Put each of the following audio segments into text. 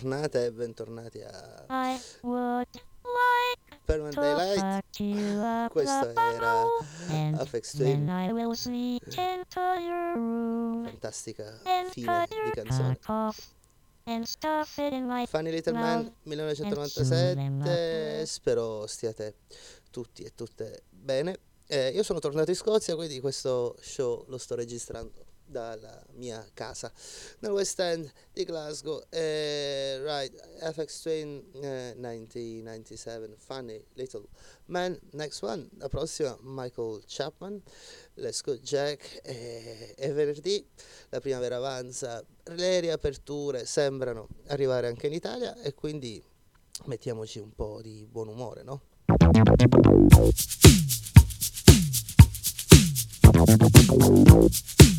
bentornate e bentornati a Permanent Daylight. Questo era Apex Twin. Fantastica fine di canzone. Funny Little Man 1997. Spero stiate tutti e tutte bene. Eh, io sono tornato in Scozia, quindi questo show lo sto registrando dalla mia casa nel West End di Glasgow. Eh, right, FX Twin eh, 1997, Funny Little Man. Next one, la prossima, Michael Chapman. Let's go Jack. Eh, è venerdì, la primavera avanza, le riaperture sembrano arrivare anche in Italia e quindi mettiamoci un po' di buon umore, no? Thank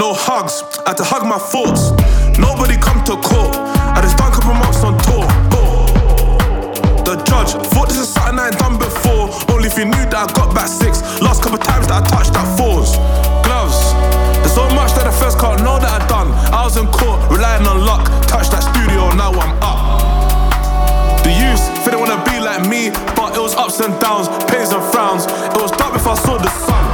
No hugs, I had to hug my thoughts. Nobody come to court. I just done couple months on tour. The judge thought this is something I ain't done before. Only if you knew that I got back six. Last couple times that I touched that fours. Gloves. There's so much that I first can't know that I done. I was in court, relying on luck. Touched that studio, now I'm up. The youth, they wanna be like me, but it was ups and downs, pains and frowns. It was dark before I saw the sun.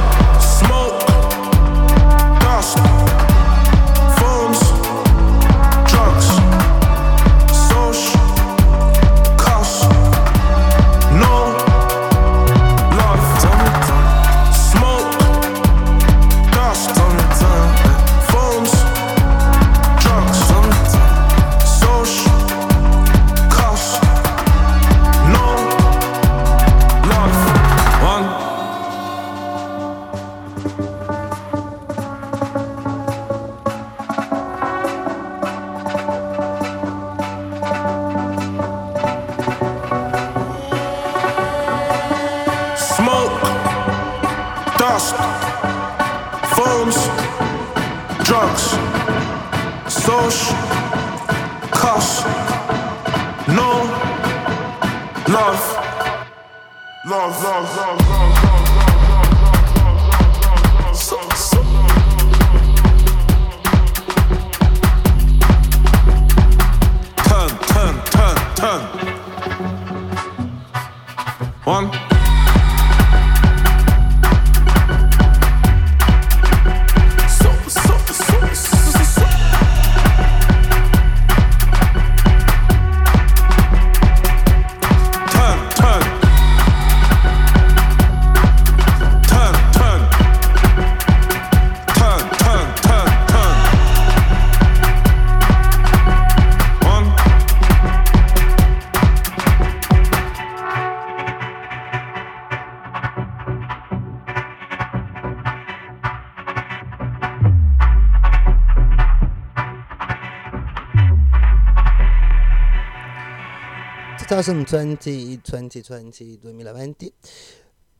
...2020, 2020, 2020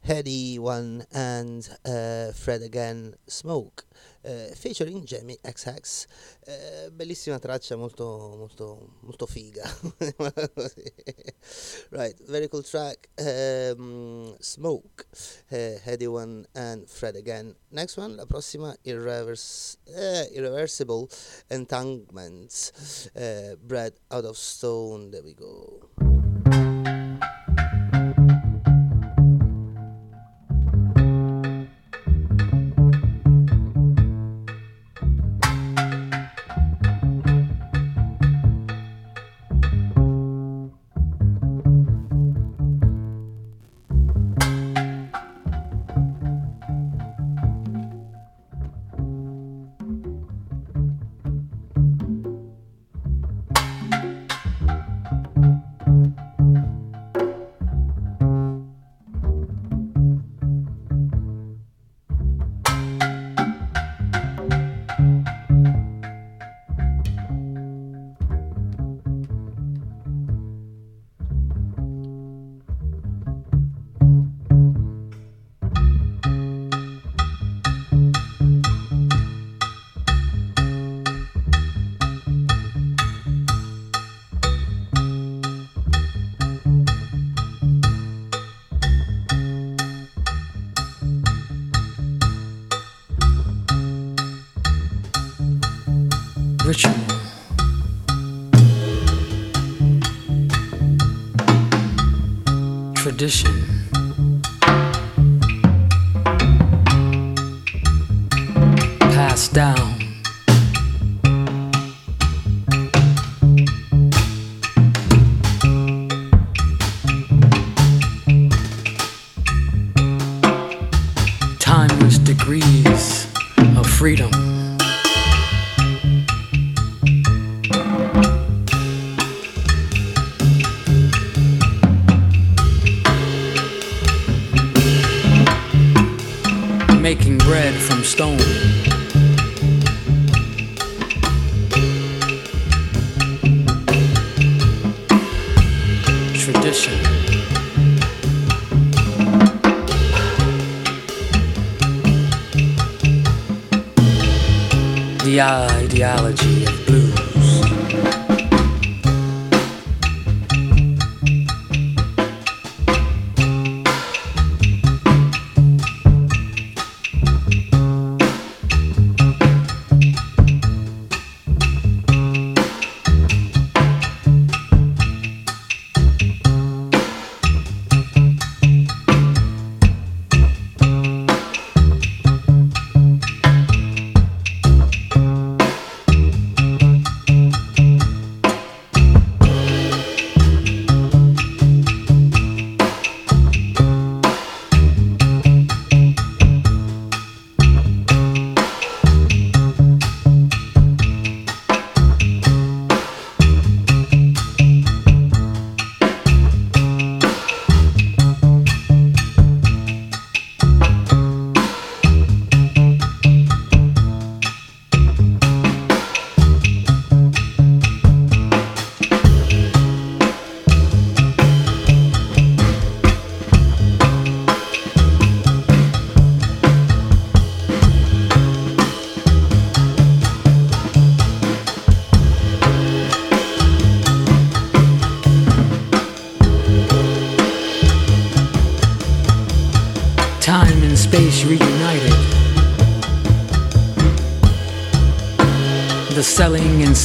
Headie One and uh, Fred Again Smoke uh, featuring Jamie XX Uh, bellissima traccia molto molto molto figa. Right very cool track. Um, Smoke uh, Headie One and Fred Again. Next one la prossima Irreverse, uh, Irreversible Entanglements. Uh, Bread Out of Stone there we go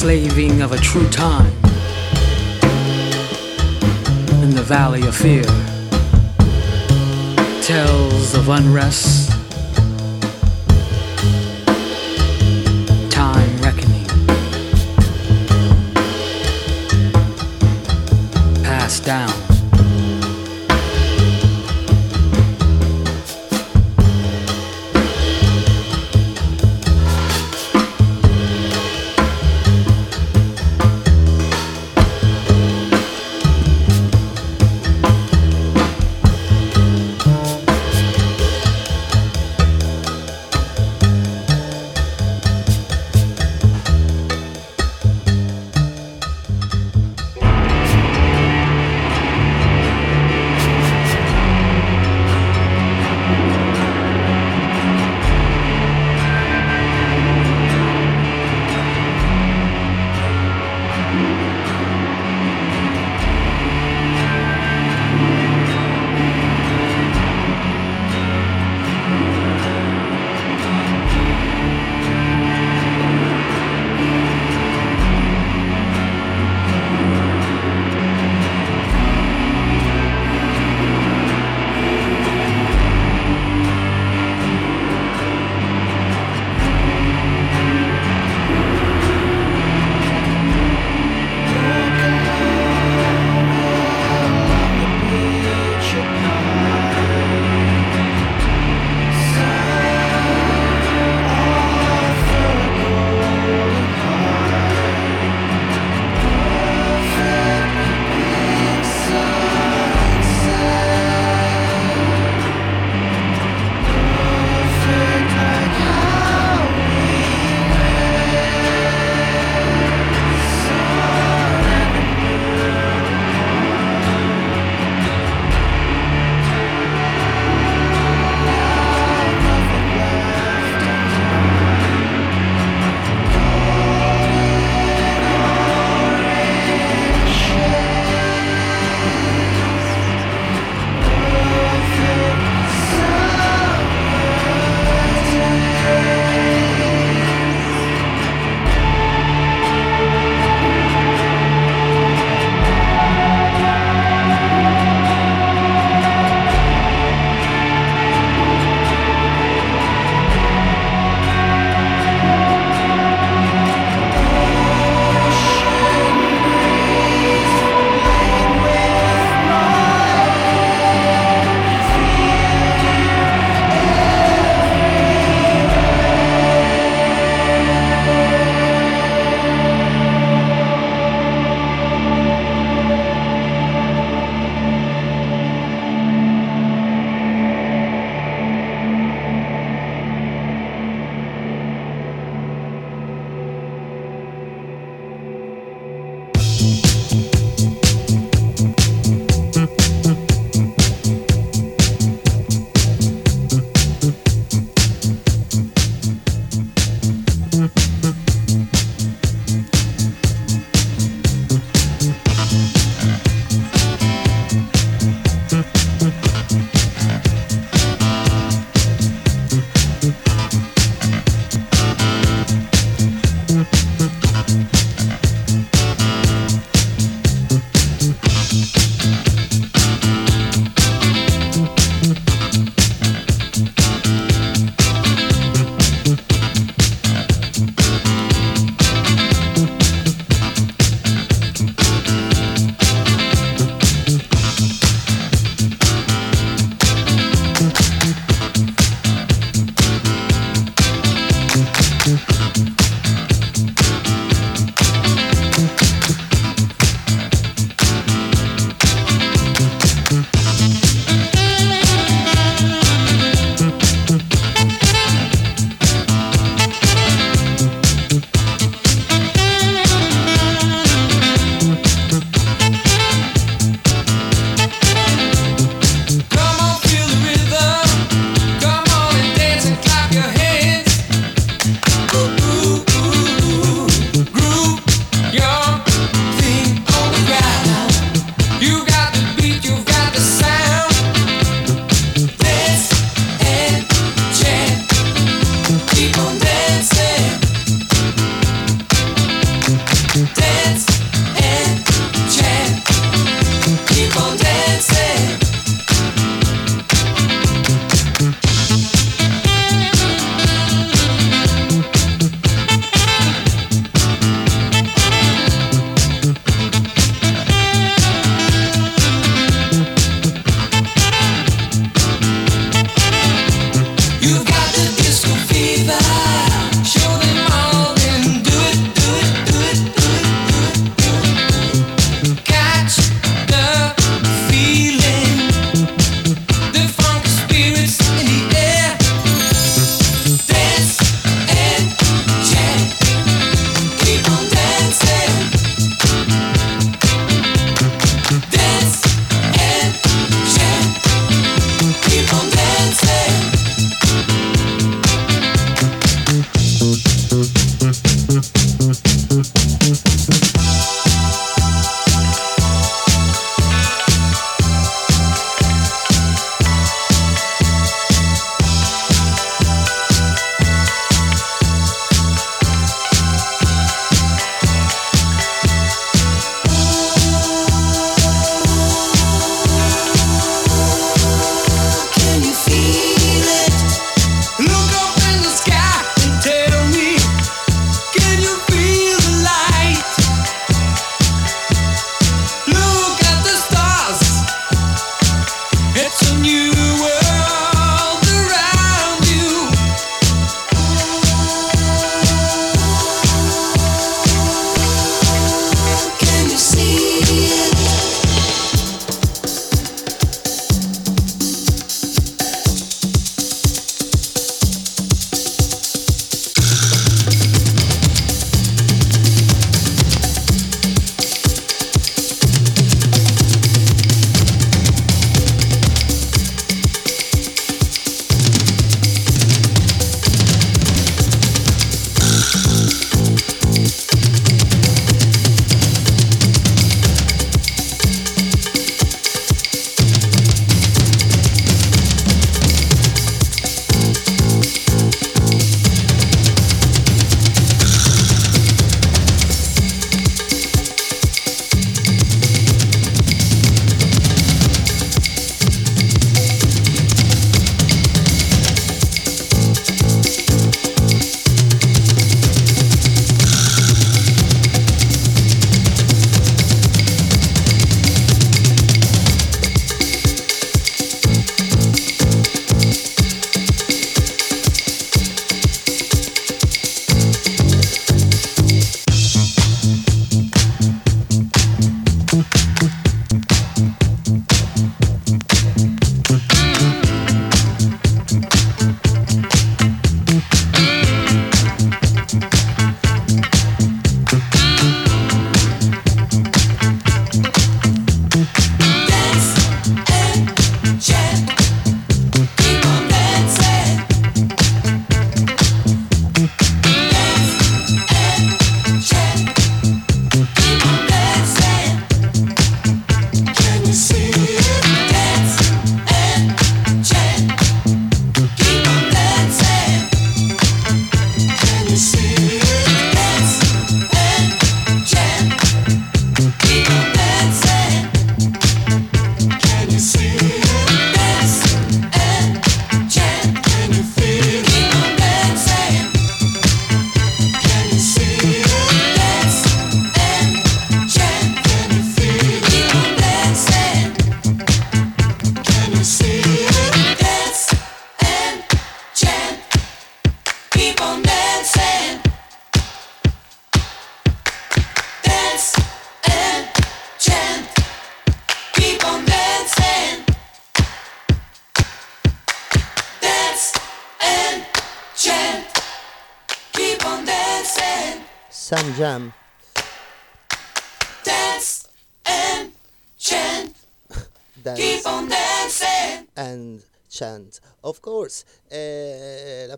enslaving of a true time in the valley of fear. Tells of unrest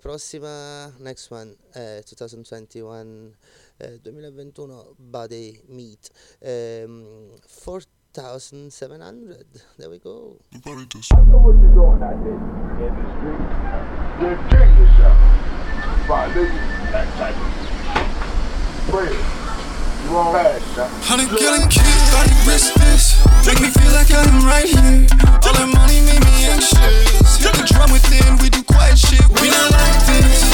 próxima, next one, 2021, uh, 2021 body meat, um, 4,700. There we go. The body test. I know what you're doing out there in the street. You're killing yourself by living that type of prayer. Hundred killing kid, body restless. Make me feel like I'm right here. All that money made me anxious. Hit the drum within, we do quiet shit. We not like this.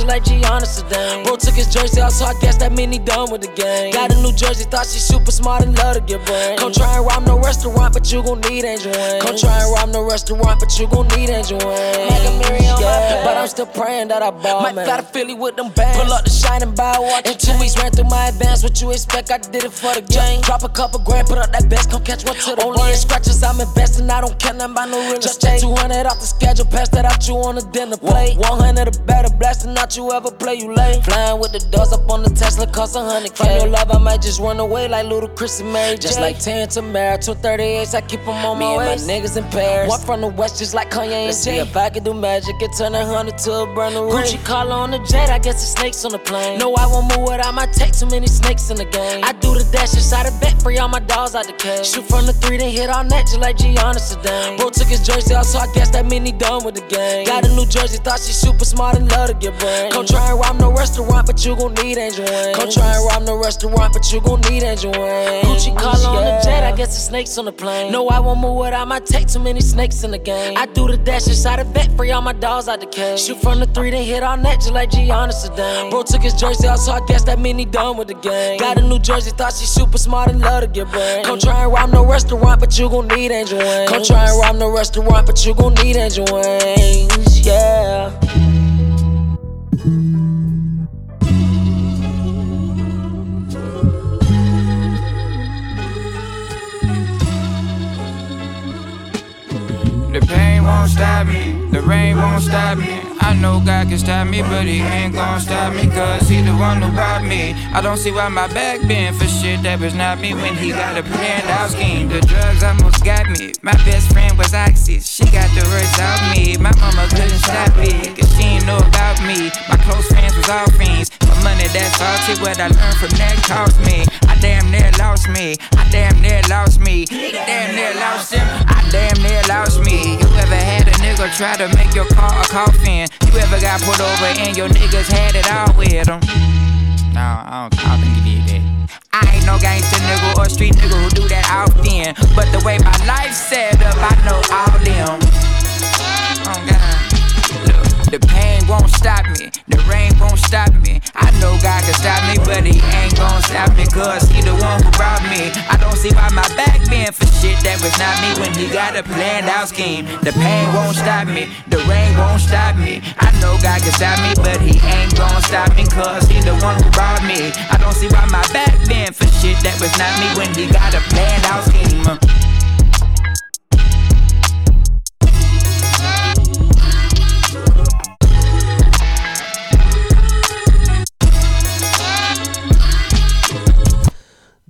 Just like Gianna Sedan. His jersey off, so I guess that mean he done with the game. Got a new jersey, thought she super smart and love to get brain. Come try and rob no restaurant, but you gon' need Angel Wayne. Come try and rob no restaurant, but you gon' need Angel Wayne. Like a Mary on yeah. But I'm still praying that I ball, Might man. fly to Philly with them bands. Pull up the shine and buy watch. In two weeks, ran through my advance. What you expect? I did it for the game. Drop a couple grand, put up that best, come catch one to the Only in scratches, I'm investing. I don't care nothing about no real Just estate. 200 off the schedule, pass that out you on the dinner plate. 100 or better, blasting out you ever play, you late. Flying with the doors up on the Tesla, cost a hundred K. From your love, I might just run away like little Chris and Mary. Just like 10 to Mara, 238, I keep them on Me my waist. and my niggas in Paris. One from the west, just like Kanye and See if I could do magic, it turn a hundred to a brand new ring. Gucci collar on the jet, I guess the snakes on the plane. No, I won't move without my take too many snakes in the game. I do the dash inside the back, free all my dogs out the cage. Shoot from the three, then hit all net, just like Gianna Sedan. Bro took his jersey off, so I guess that mean he done with the game. Got a new jersey, thought she super smart and love to get brain. Come try and rob no restaurant, but you gon' need Angel Wayne. Come try and rob no restaurant, but you gon' need Angel Wayne. Gucci collar on the jet, I guess the snakes on the plane. No, I won't move without my take too many snakes in the game. I do the dash inside the back, free all my dogs out the cage. Shoot from the three, then hit all net, just like Gianna Sedan. Bro took his jersey off, so I guess that mean he done with the game. Got a new jersey, thought she super smart and love to get brain. Come try and rob no restaurant, but you gon' need Angel Wayne. Come try and rob no restaurant, but you gon' need Angel Wayne. Yeah. The pain won't stop me, the rain won't stop me. I know God can stop me, but He ain't gon' stop me, cause He the one who brought me. I don't see why my back bend for shit that was not me when He got a planned out scheme. The drugs almost got me. My best friend was Oxy, she got the words out me. My mama couldn't stop it, cause she ain't know about me. My close friends was all fiends. Money that's all salty, what I learned from that cost me. I damn near lost me, I damn near lost me. Damn near lost him, I damn near lost me. You ever had a nigga try to make your car a coffin? You ever got pulled over and your niggas had it all with them? No, I don't, I don't think you did that. I ain't no gangster nigga or street nigga who do that often. But the way my life set up, I know all them. Oh God. The pain won't stop me, the rain won't stop me. I know God can stop me, but He ain't gonna stop me, cause He the one who brought me. I don't see why my back bend for shit that was not me when He got a planned out scheme. The pain won't stop me, the rain won't stop me. I know God can stop me, but He ain't gonna stop me, cause He the one who brought me. I don't see why my back bend for shit that was not me when He got a planned out scheme.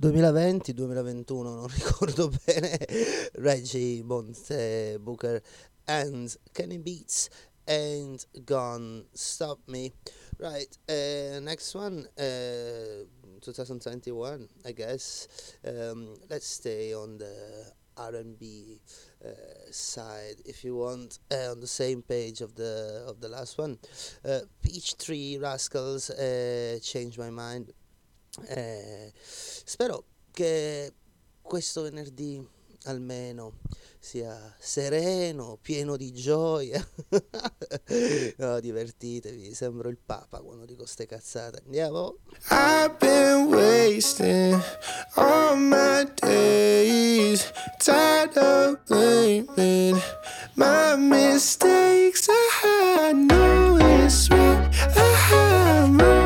2020-2021, non ricordo bene, Reggie, Monte, Booker and Kenny Beats and Gone Stop Me. Right, uh, next one, uh, 2021, I guess. Um, let's stay on the R&B uh, side, if you want, uh, on the same page of the of the last one. Uh, Peachtree Rascals, uh, Change My Mind. Eh, spero che questo venerdì almeno sia sereno, pieno di gioia. no, divertitevi, sembro il Papa quando dico ste cazzate. Andiamo. I've been wasting all my days, tired of blaming my mistakes. I know it's right. I'm rolling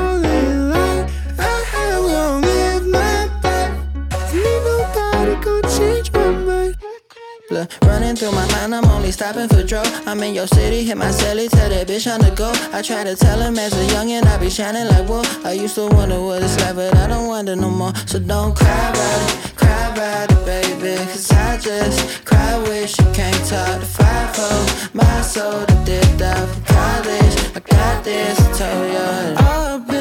Look, running through my mind, I'm only stopping for Dro. I'm in your city, hit my celly, tell that bitch on the go. I try to tell him as a youngin', I be shining like whoa. I used to wonder what it's like, but I don't wonder no more. So don't cry about it, cry about it, baby. Cause I just cry, wish you can't talk to five oh. My soul that did out for college. I got this, I told you.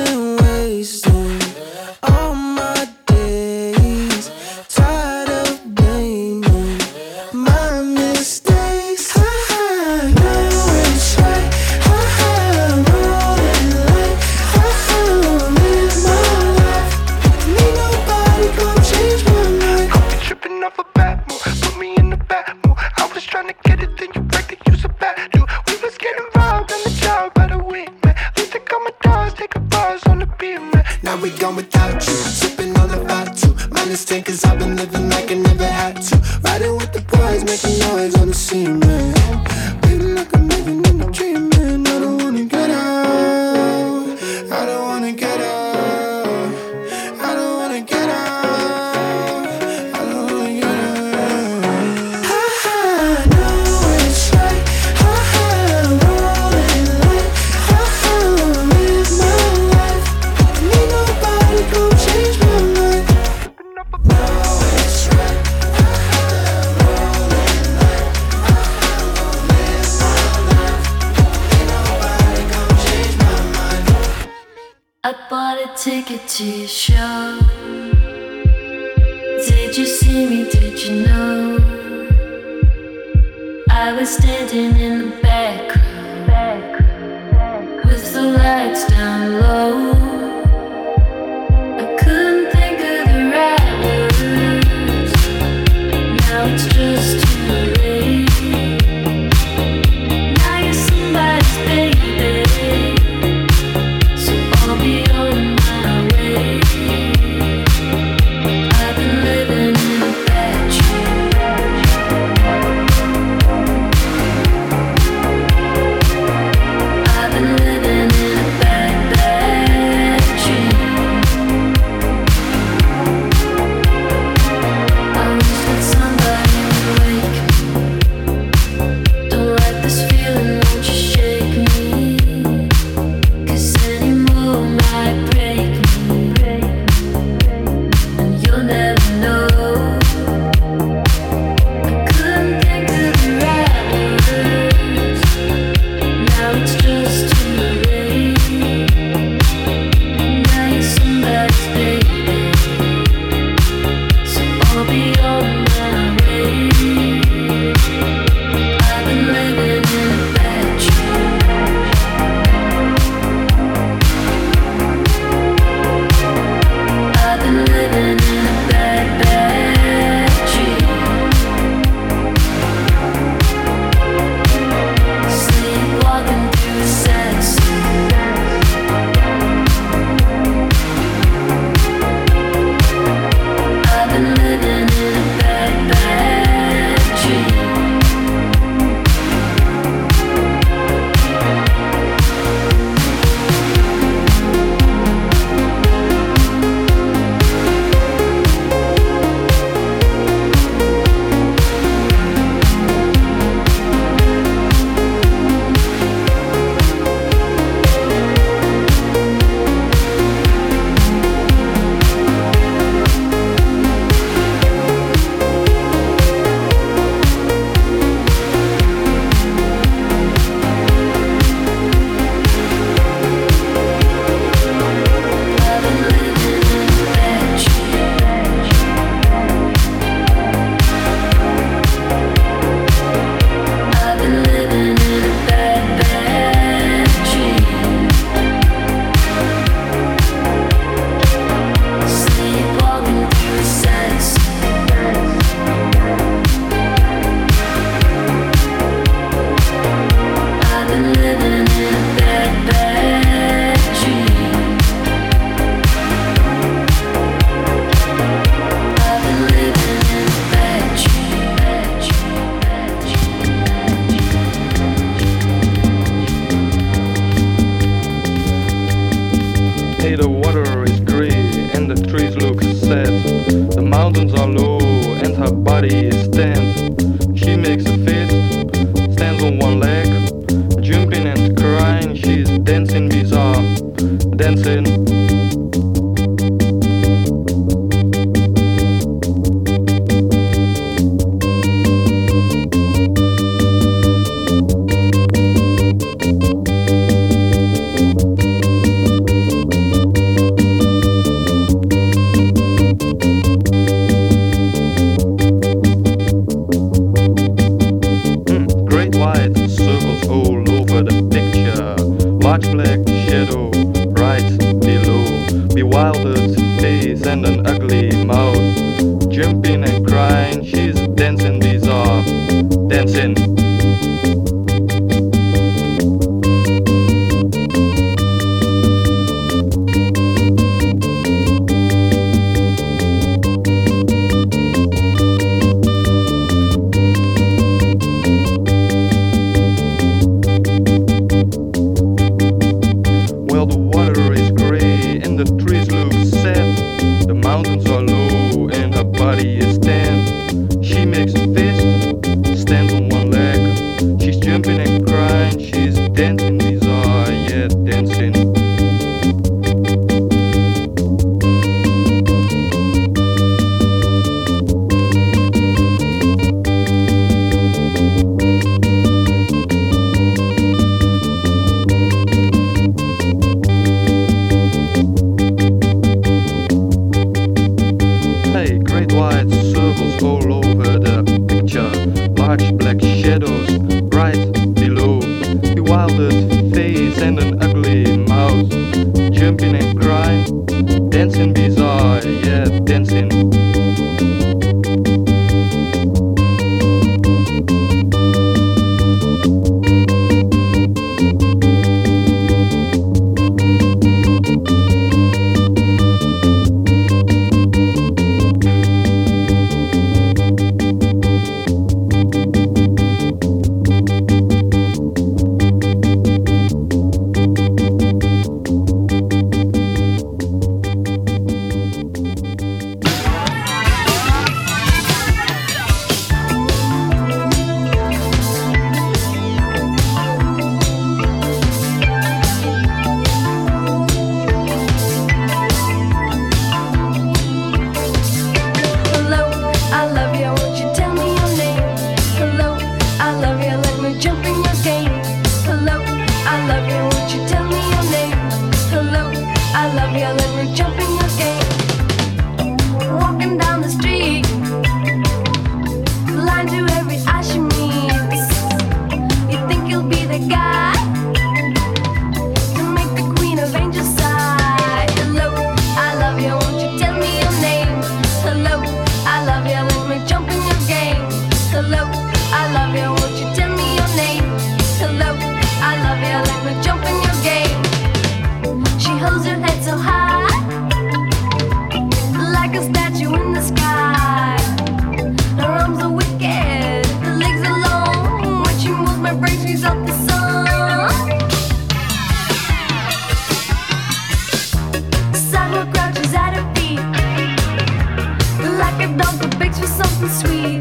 if Dunker bakes for something sweet?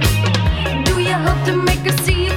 Do you hope to make her see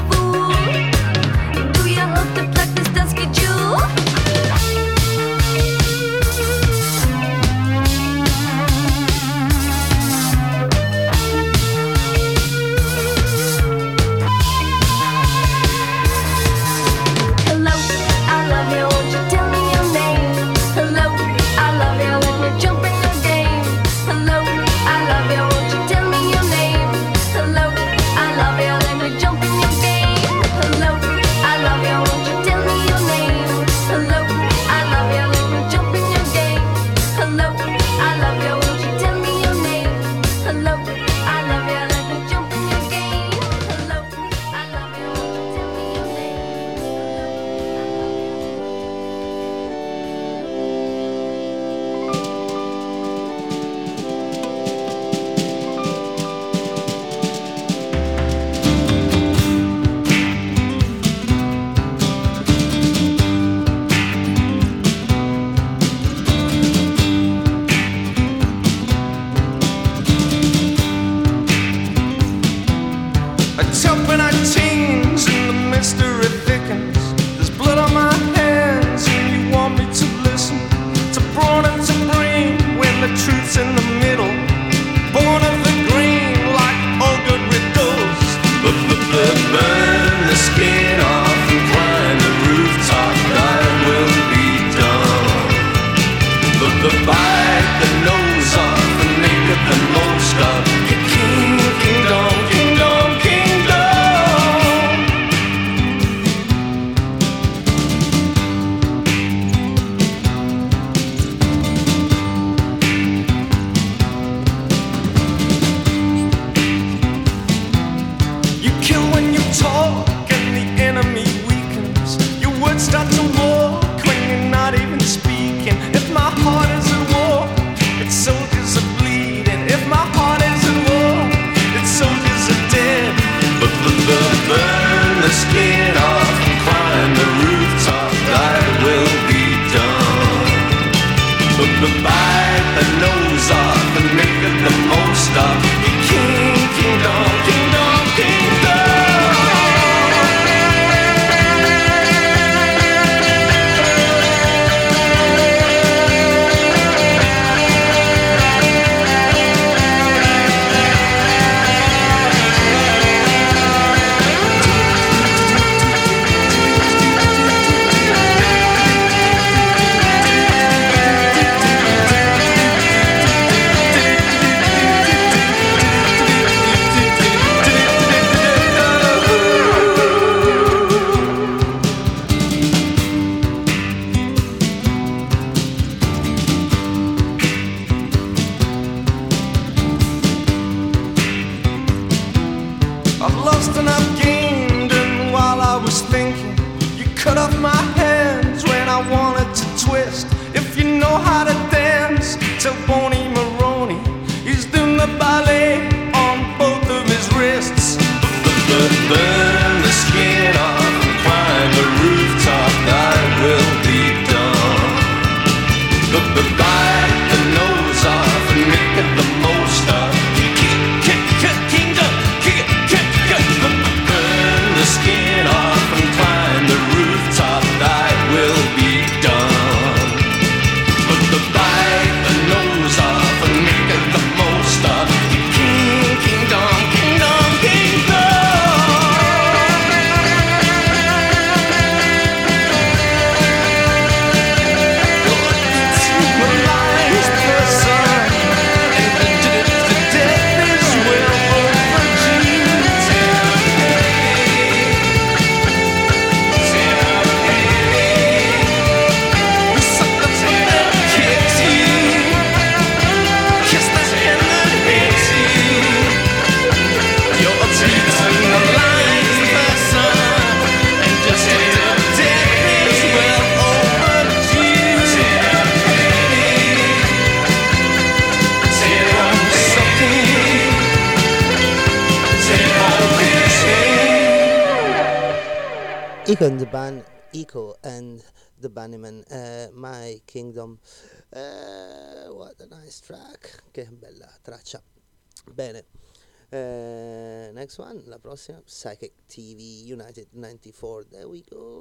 Psychic TV United 94 there we go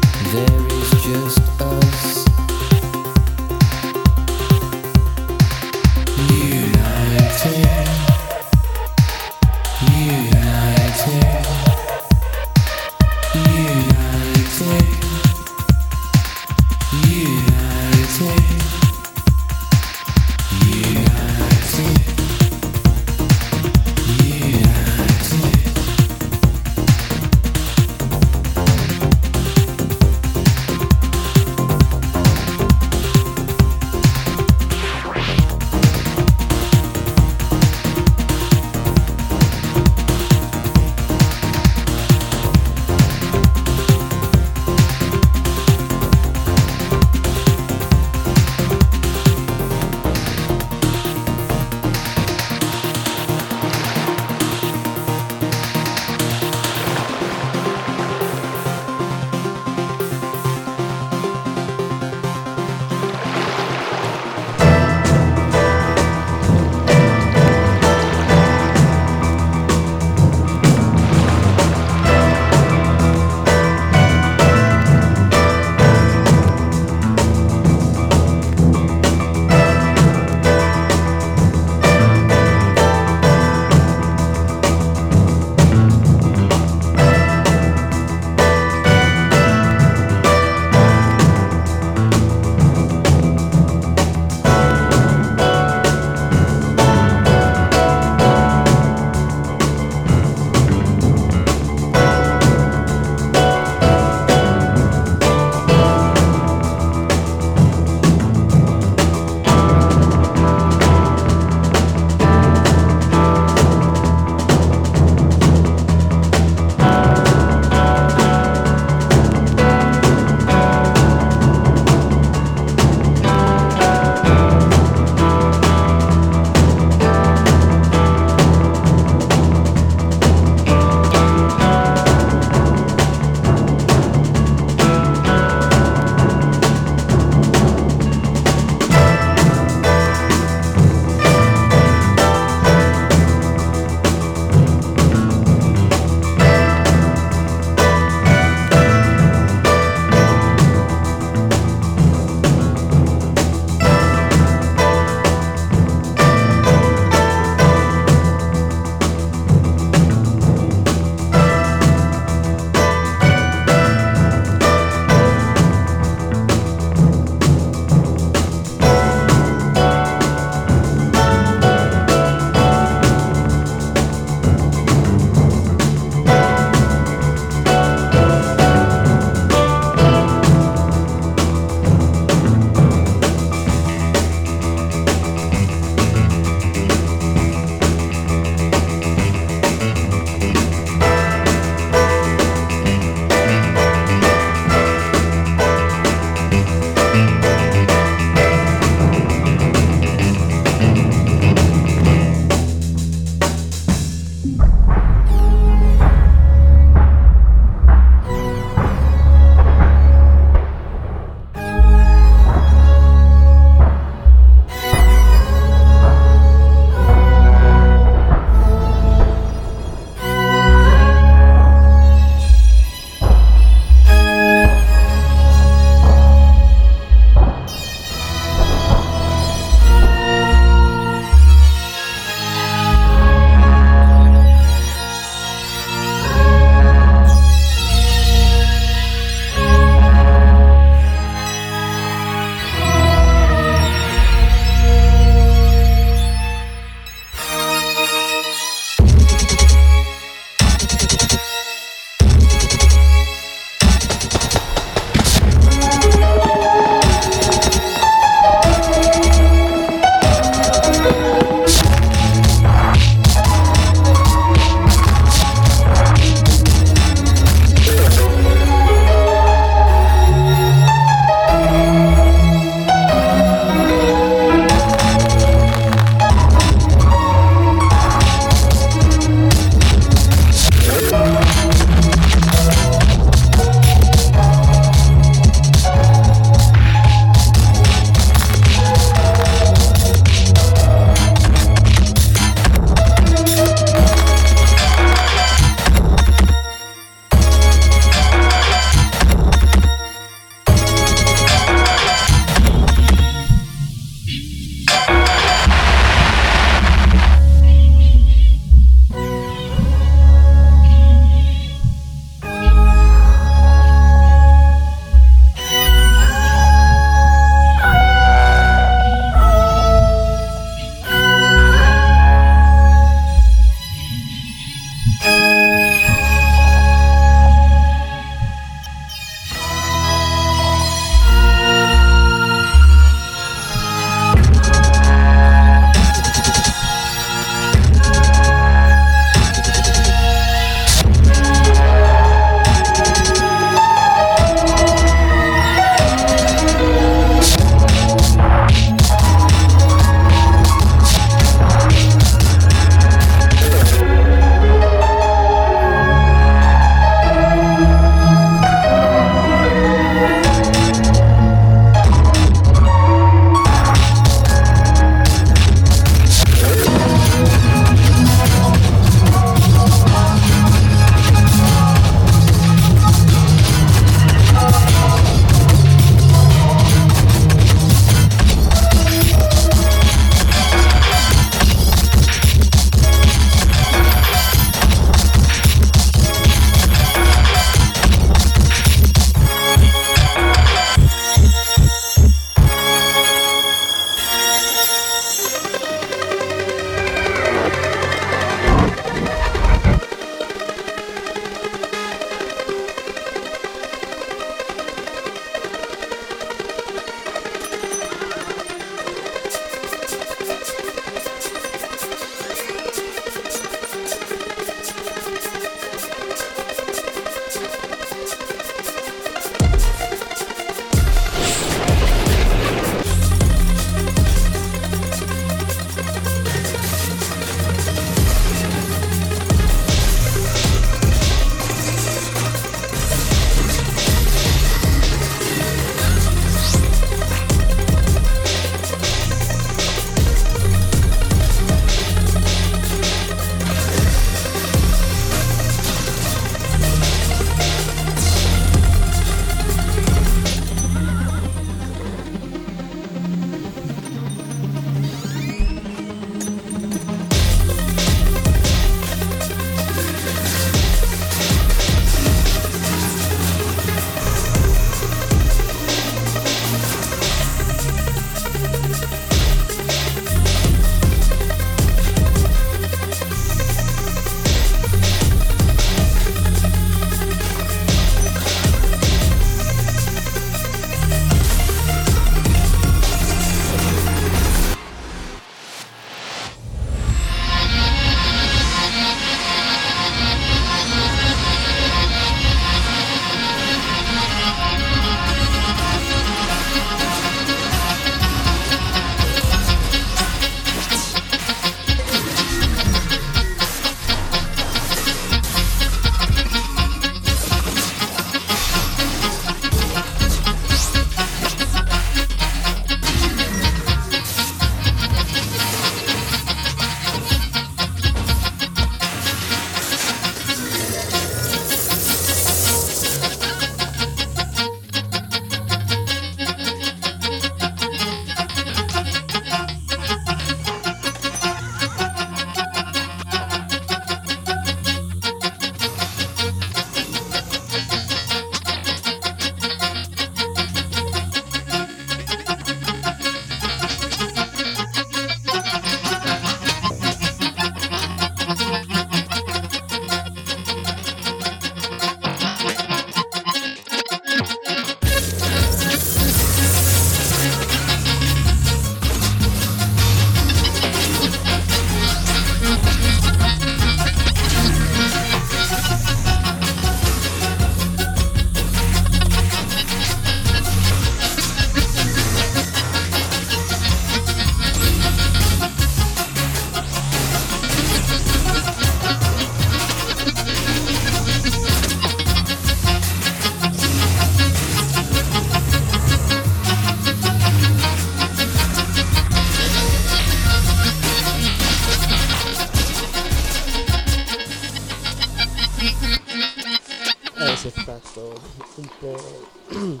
stato un po',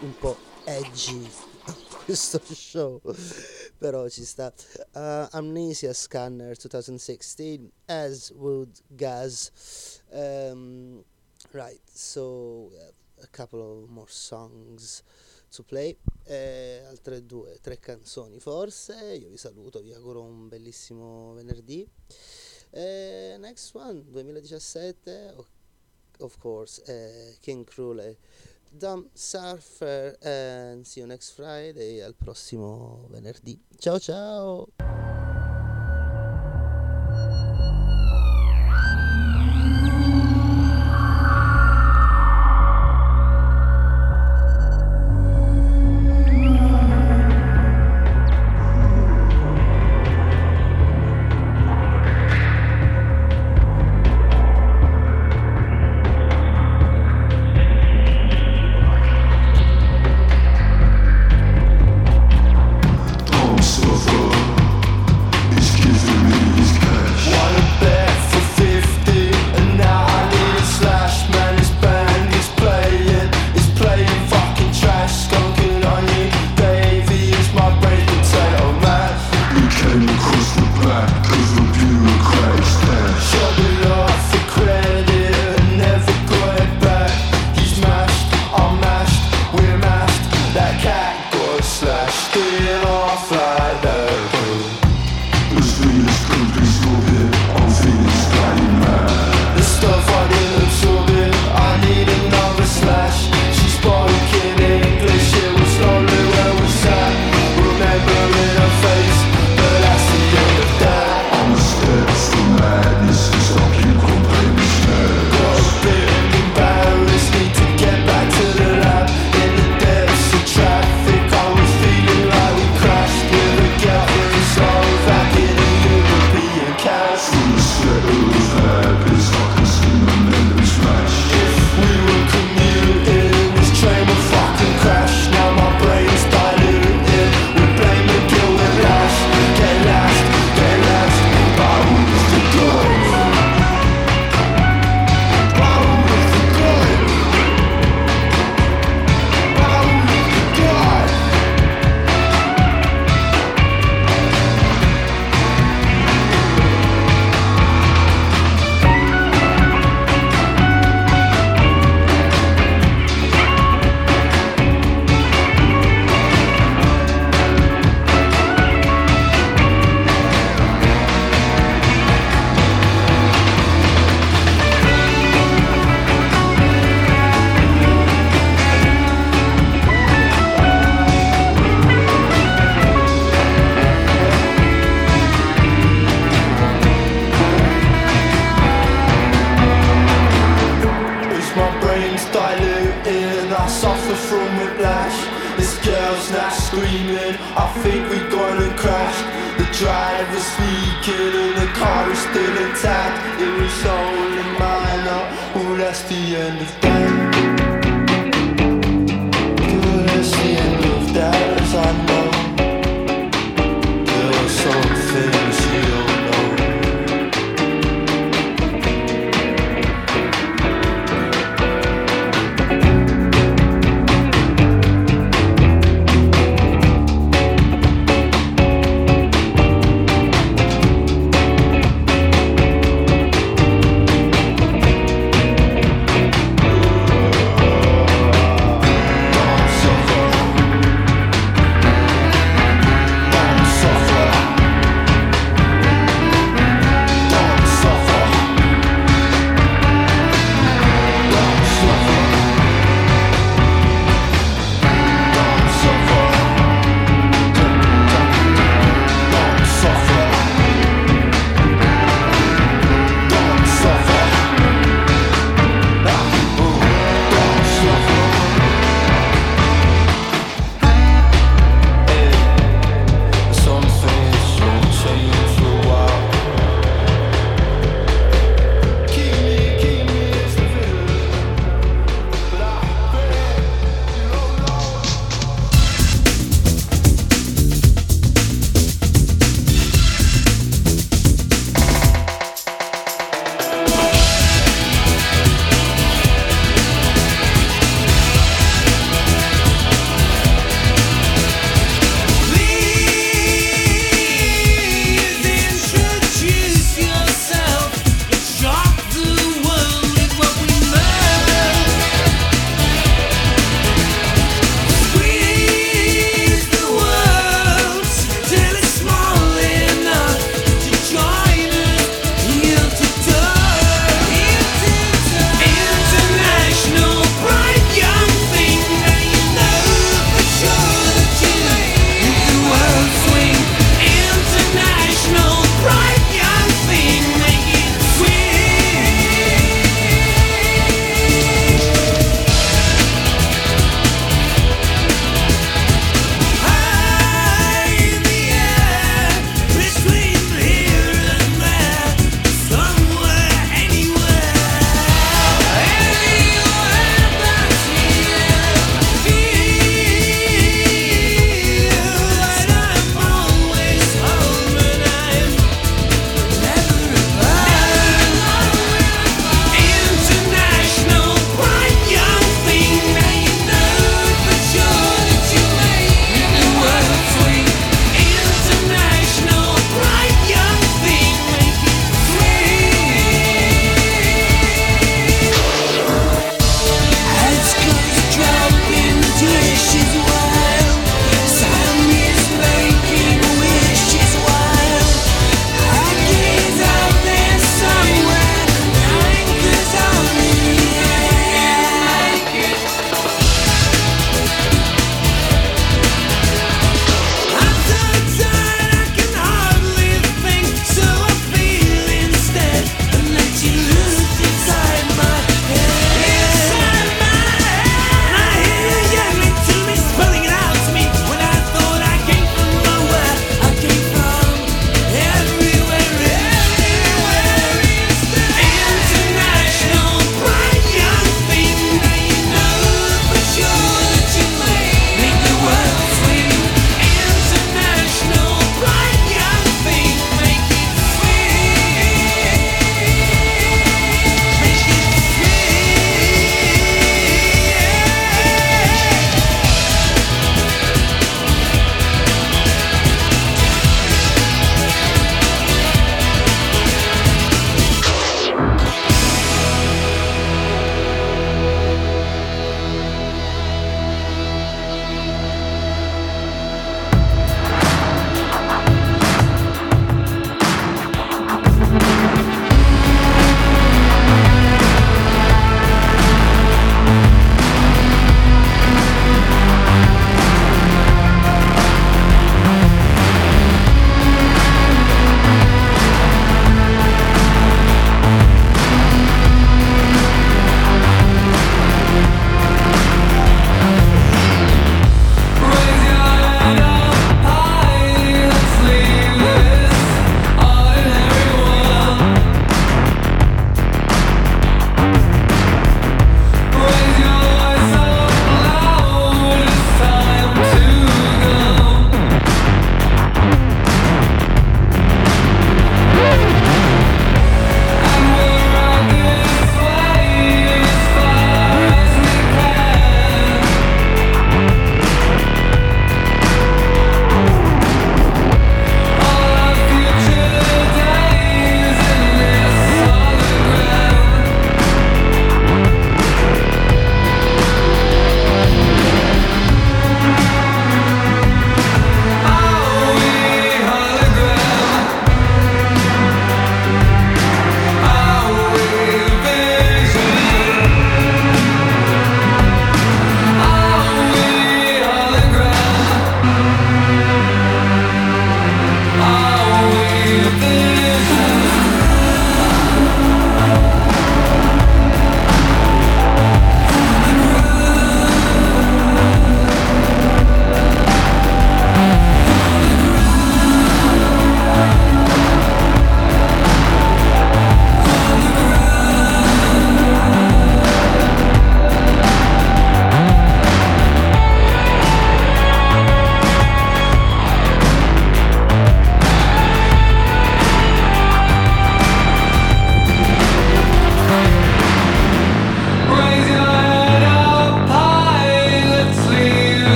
un po' edgy questo show, però ci sta. Uh, Amnesia Scanner 2016, As Would Gas. Um, right, so we have a couple of more songs to play, eh, altre due, tre canzoni forse. Io vi saluto, vi auguro un bellissimo venerdì. Eh, next one, 2017, of, of course, eh, King Krule, Dumb Surfer, and see you next Friday, al prossimo venerdì. Ciao ciao!